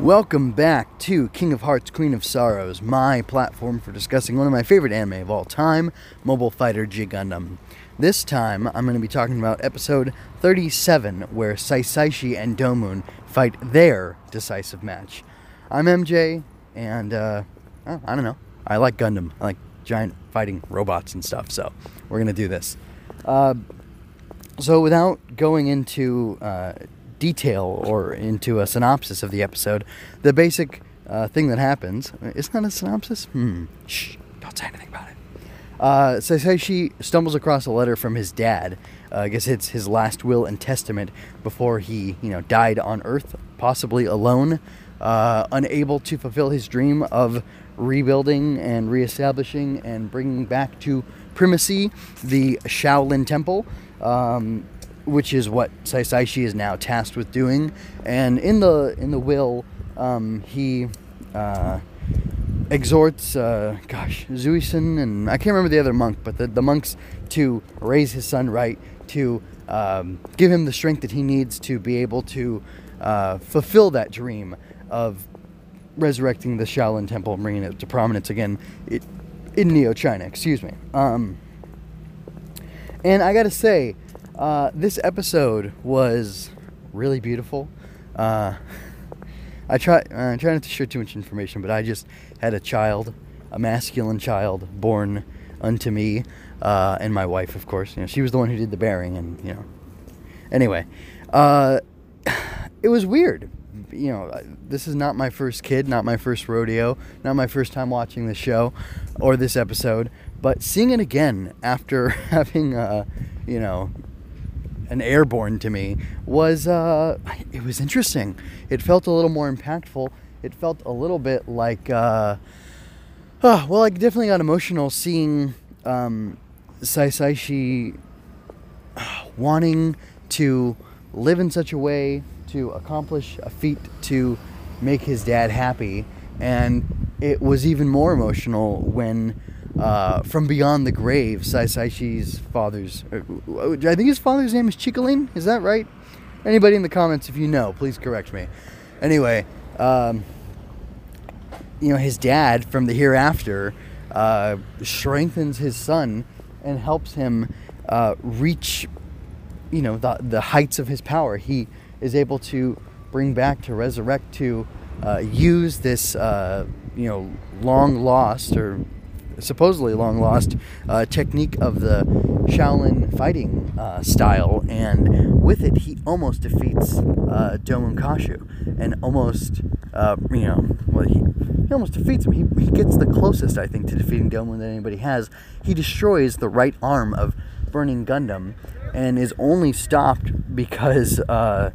Welcome back to King of Hearts, Queen of Sorrows, my platform for discussing one of my favorite anime of all time, Mobile Fighter G Gundam. This time, I'm going to be talking about episode 37, where Saisaishi and Domon fight their decisive match. I'm MJ, and uh, oh, I don't know. I like Gundam. I like giant fighting robots and stuff, so we're going to do this. Uh, so, without going into uh, detail or into a synopsis of the episode, the basic uh, thing that happens isn't that a synopsis? Hmm. Shh. Don't say anything about it. Uh, Saisaishi stumbles across a letter from his dad. Uh, I guess it's his last will and testament before he, you know, died on Earth, possibly alone, uh, unable to fulfill his dream of rebuilding and reestablishing and bringing back to primacy the Shaolin Temple. Um, which is what Saisaishi is now tasked with doing. And in the in the will, um, he uh, exhorts, uh, gosh, Zuisen and I can't remember the other monk, but the, the monks to raise his son right, to um, give him the strength that he needs to be able to uh, fulfill that dream of resurrecting the Shaolin Temple and bringing it to prominence again it, in Neo China. Excuse me. Um, and I gotta say, uh, this episode was really beautiful. Uh, I try uh, I try not to share too much information, but I just had a child, a masculine child, born unto me, uh, and my wife, of course. You know, she was the one who did the bearing, and you know. Anyway, uh, it was weird. You know, this is not my first kid, not my first rodeo, not my first time watching this show or this episode, but seeing it again after having, uh, you know, an airborne to me was uh, it was interesting. It felt a little more impactful. It felt a little bit like uh, oh, well, I definitely got emotional seeing um, Saisaishi wanting to live in such a way to accomplish a feat to make his dad happy, and it was even more emotional when uh, from beyond the grave, Saisaichi's father's. Uh, I think his father's name is Chikolin. Is that right? Anybody in the comments, if you know, please correct me. Anyway, um, you know, his dad from the hereafter uh, strengthens his son and helps him uh, reach, you know, the, the heights of his power. He is able to bring back, to resurrect, to uh, use this, uh, you know, long lost or supposedly long lost uh, technique of the Shaolin fighting uh, style, and with it, he almost defeats uh, Domon Kasshu, and almost, uh, you know, well, he, he almost defeats him. He, he gets the closest, I think, to defeating Domon that anybody has. He destroys the right arm of Burning Gundam, and is only stopped because uh,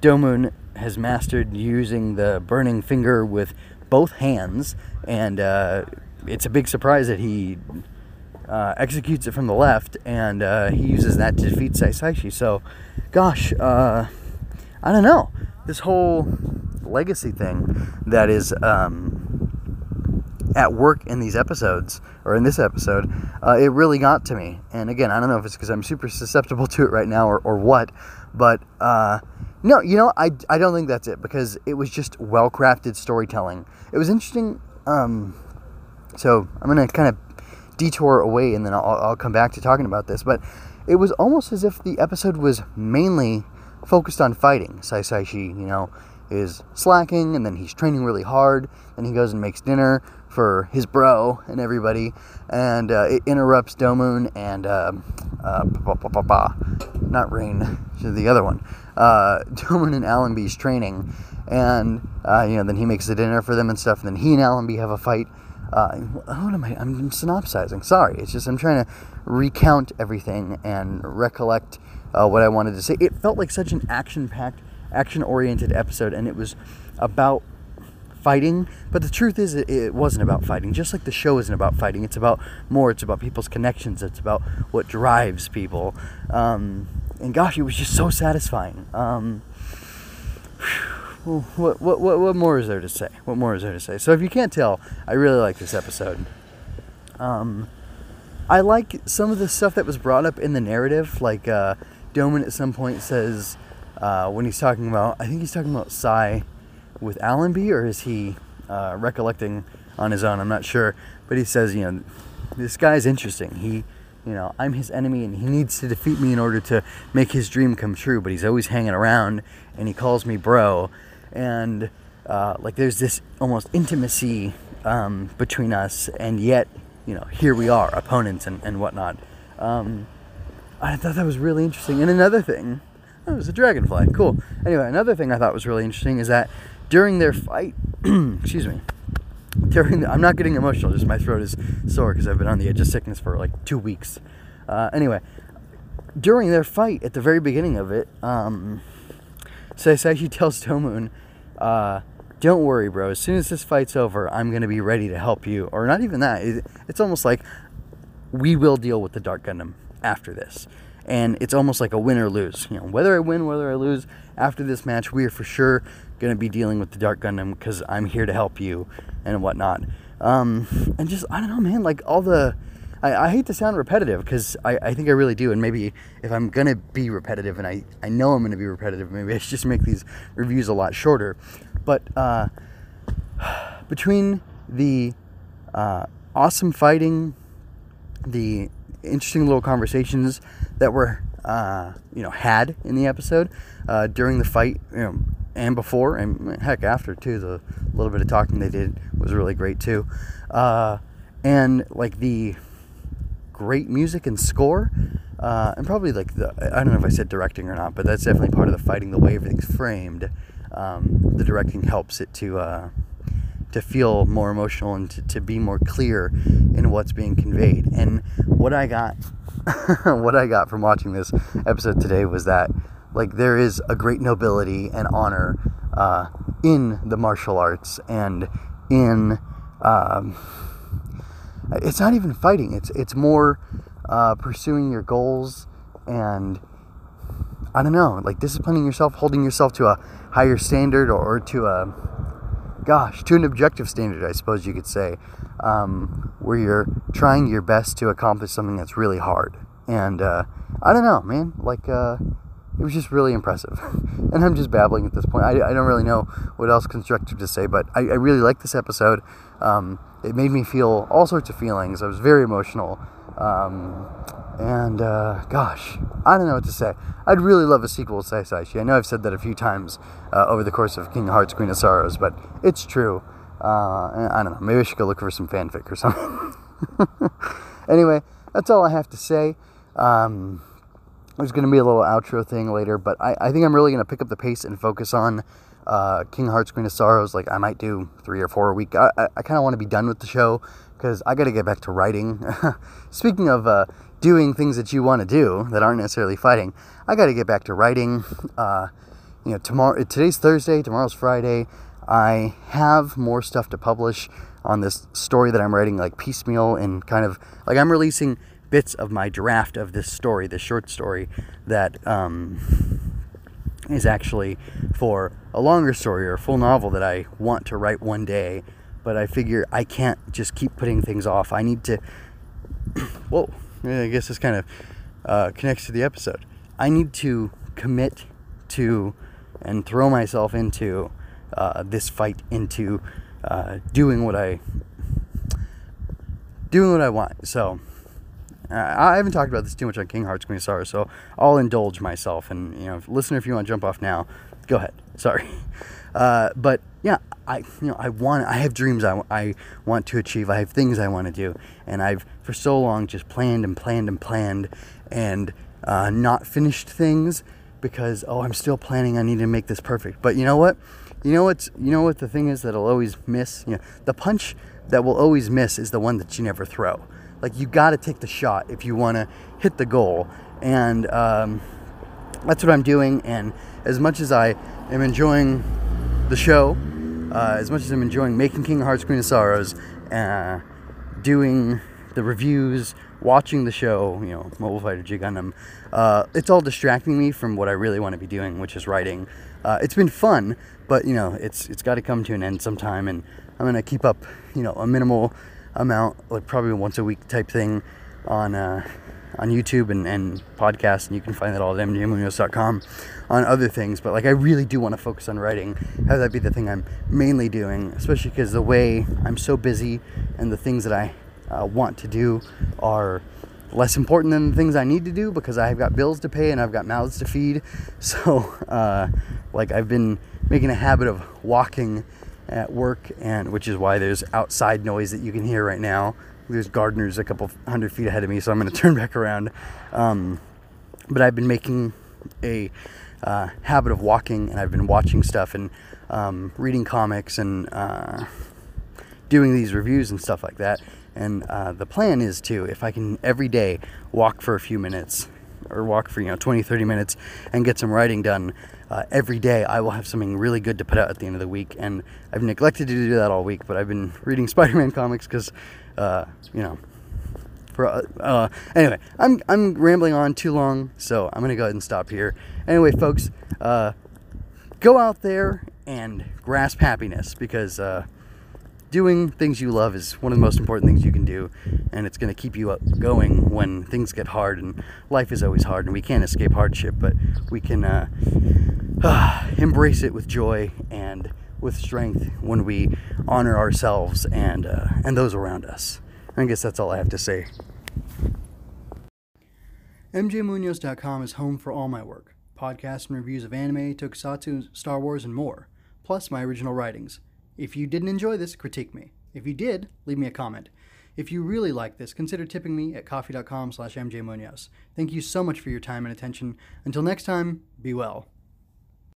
Domon has mastered using the burning finger with both hands and uh, it's a big surprise that he uh, executes it from the left, and uh, he uses that to defeat Saisaishi. So, gosh, uh, I don't know. This whole legacy thing that is um, at work in these episodes, or in this episode, uh, it really got to me. And again, I don't know if it's because I'm super susceptible to it right now or, or what, but uh, no, you know, I, I don't think that's it because it was just well crafted storytelling. It was interesting. Um, so I'm going to kind of detour away and then I'll, I'll come back to talking about this. But it was almost as if the episode was mainly focused on fighting. Saisaishi, you know, is slacking and then he's training really hard. Then he goes and makes dinner for his bro and everybody. And uh, it interrupts Domon and, uh, uh, not Rain, the other one. Uh, and Allenby's training. And, uh, you know, then he makes the dinner for them and stuff. And then he and Allenby have a fight. Uh, what am I? I'm synopsizing. Sorry. It's just I'm trying to recount everything and recollect uh, what I wanted to say. It felt like such an action-packed, action-oriented episode, and it was about fighting. But the truth is, it, it wasn't about fighting. Just like the show isn't about fighting. It's about more. It's about people's connections. It's about what drives people. Um, and gosh, it was just so satisfying. Um, what, what, what, what more is there to say? What more is there to say? So if you can't tell, I really like this episode. Um, I like some of the stuff that was brought up in the narrative. Like uh, Domon at some point says uh, when he's talking about, I think he's talking about Sai with Allenby or is he uh, recollecting on his own? I'm not sure. But he says, you know, this guy's interesting. He, you know, I'm his enemy and he needs to defeat me in order to make his dream come true. But he's always hanging around and he calls me bro. And uh, like there's this almost intimacy um, between us, and yet, you know, here we are, opponents and, and whatnot. Um, I thought that was really interesting. And another thing, oh, it was a dragonfly. Cool. Anyway, another thing I thought was really interesting is that during their fight, excuse me, during the, I'm not getting emotional, just my throat is sore because I've been on the edge of sickness for like two weeks. Uh, anyway, during their fight at the very beginning of it, um, Saisashi tells Domon, uh, don't worry, bro. As soon as this fight's over, I'm going to be ready to help you. Or not even that. It's almost like we will deal with the Dark Gundam after this. And it's almost like a win or lose. You know, whether I win, whether I lose, after this match, we are for sure going to be dealing with the Dark Gundam because I'm here to help you and whatnot. Um, and just, I don't know, man, like all the. I, I hate to sound repetitive because I, I think I really do. And maybe if I'm going to be repetitive, and I, I know I'm going to be repetitive, maybe I should just make these reviews a lot shorter. But uh, between the uh, awesome fighting, the interesting little conversations that were uh, you know had in the episode uh, during the fight, you know, and before, and heck after too, the little bit of talking they did was really great too, uh, and like the great music and score. Uh, and probably like the I don't know if I said directing or not, but that's definitely part of the fighting, the way everything's framed um, the directing helps it to uh, to feel more emotional and to, to be more clear in what's being conveyed. And what I got, what I got from watching this episode today was that like there is a great nobility and honor uh, in the martial arts and in um, it's not even fighting. It's it's more uh, pursuing your goals and I don't know, like disciplining yourself, holding yourself to a higher standard or, to a, gosh, to an objective standard, I suppose you could say, um, where you're trying your best to accomplish something that's really hard. And uh, I don't know, man, like, uh, it was just really impressive. and I'm just babbling at this point. I, I, don't really know what else constructive to say, but I, I really like this episode. Um, it made me feel all sorts of feelings. I was very emotional. Um, and uh, gosh, I don't know what to say. I'd really love a sequel to Saisashi. I know I've said that a few times uh, over the course of King of Hearts Queen of Sorrows, but it's true. Uh, I don't know. Maybe I should go look for some fanfic or something. anyway, that's all I have to say. Um, there's going to be a little outro thing later, but I, I think I'm really going to pick up the pace and focus on uh, King Hearts Queen of Sorrows. Like I might do three or four a week. I, I, I kind of want to be done with the show because I got to get back to writing. Speaking of uh, doing things that you want to do that aren't necessarily fighting, I got to get back to writing. Uh, you know, tomorrow, today's Thursday, tomorrow's Friday. I have more stuff to publish on this story that I'm writing, like piecemeal and kind of like I'm releasing bits of my draft of this story, this short story that um, is actually for a longer story or a full novel that I want to write one day but I figure I can't just keep putting things off. I need to. Whoa, I guess this kind of uh, connects to the episode. I need to commit to and throw myself into uh, this fight, into uh, doing what I doing what I want. So I haven't talked about this too much on King Hearts Queen Sorrow, so I'll indulge myself. And you know, listener, if you want to jump off now, go ahead. Sorry, uh, but yeah, I you know I want I have dreams I, I want to achieve. I have things I want to do, and I've for so long just planned and planned and planned, and uh, not finished things because oh I'm still planning. I need to make this perfect. But you know what? You know what's you know what the thing is that'll always miss. You know the punch that will always miss is the one that you never throw. Like you got to take the shot if you want to hit the goal, and um, that's what I'm doing. And as much as I am enjoying the show, uh, as much as I'm enjoying making King Hearts Queen of Sorrows, uh, doing the reviews, watching the show, you know, Mobile Fighter G Gundam, uh, it's all distracting me from what I really want to be doing, which is writing. Uh, it's been fun, but you know, it's it's got to come to an end sometime, and I'm gonna keep up, you know, a minimal amount, like probably once a week type thing, on uh, on YouTube and, and podcasts, and you can find that all at mjmunoz.com on other things. But like, I really do want to focus on writing. Have that be the thing I'm mainly doing, especially because the way I'm so busy and the things that I uh, want to do are less important than the things I need to do because I've got bills to pay and I've got mouths to feed. So, uh, like, I've been making a habit of walking at work, and which is why there's outside noise that you can hear right now. There's gardeners a couple hundred feet ahead of me, so I'm going to turn back around. Um, but I've been making a uh, habit of walking, and I've been watching stuff and um, reading comics and uh, doing these reviews and stuff like that. And uh, the plan is to, if I can every day walk for a few minutes or walk for, you know, 20, 30 minutes and get some writing done uh, every day, I will have something really good to put out at the end of the week. And I've neglected to do that all week, but I've been reading Spider Man comics because, uh, you know, for, uh, uh, anyway, I'm, I'm rambling on too long, so I'm to go ahead and stop here. Anyway, folks, uh, go out there and grasp happiness because uh, doing things you love is one of the most important things you can do and it's going to keep you up going when things get hard and life is always hard and we can't escape hardship but we can uh, uh, embrace it with joy and with strength when we honor ourselves and uh, and those around us. I guess that's all i have to say. Mjmunoz.com is home for all my work. Podcasts and reviews of anime tokusatsu star wars and more plus my original writings if you didn't enjoy this, critique me. If you did, leave me a comment. If you really like this, consider tipping me at ko-fi.com slash mjmunoz. Thank you so much for your time and attention. Until next time, be well.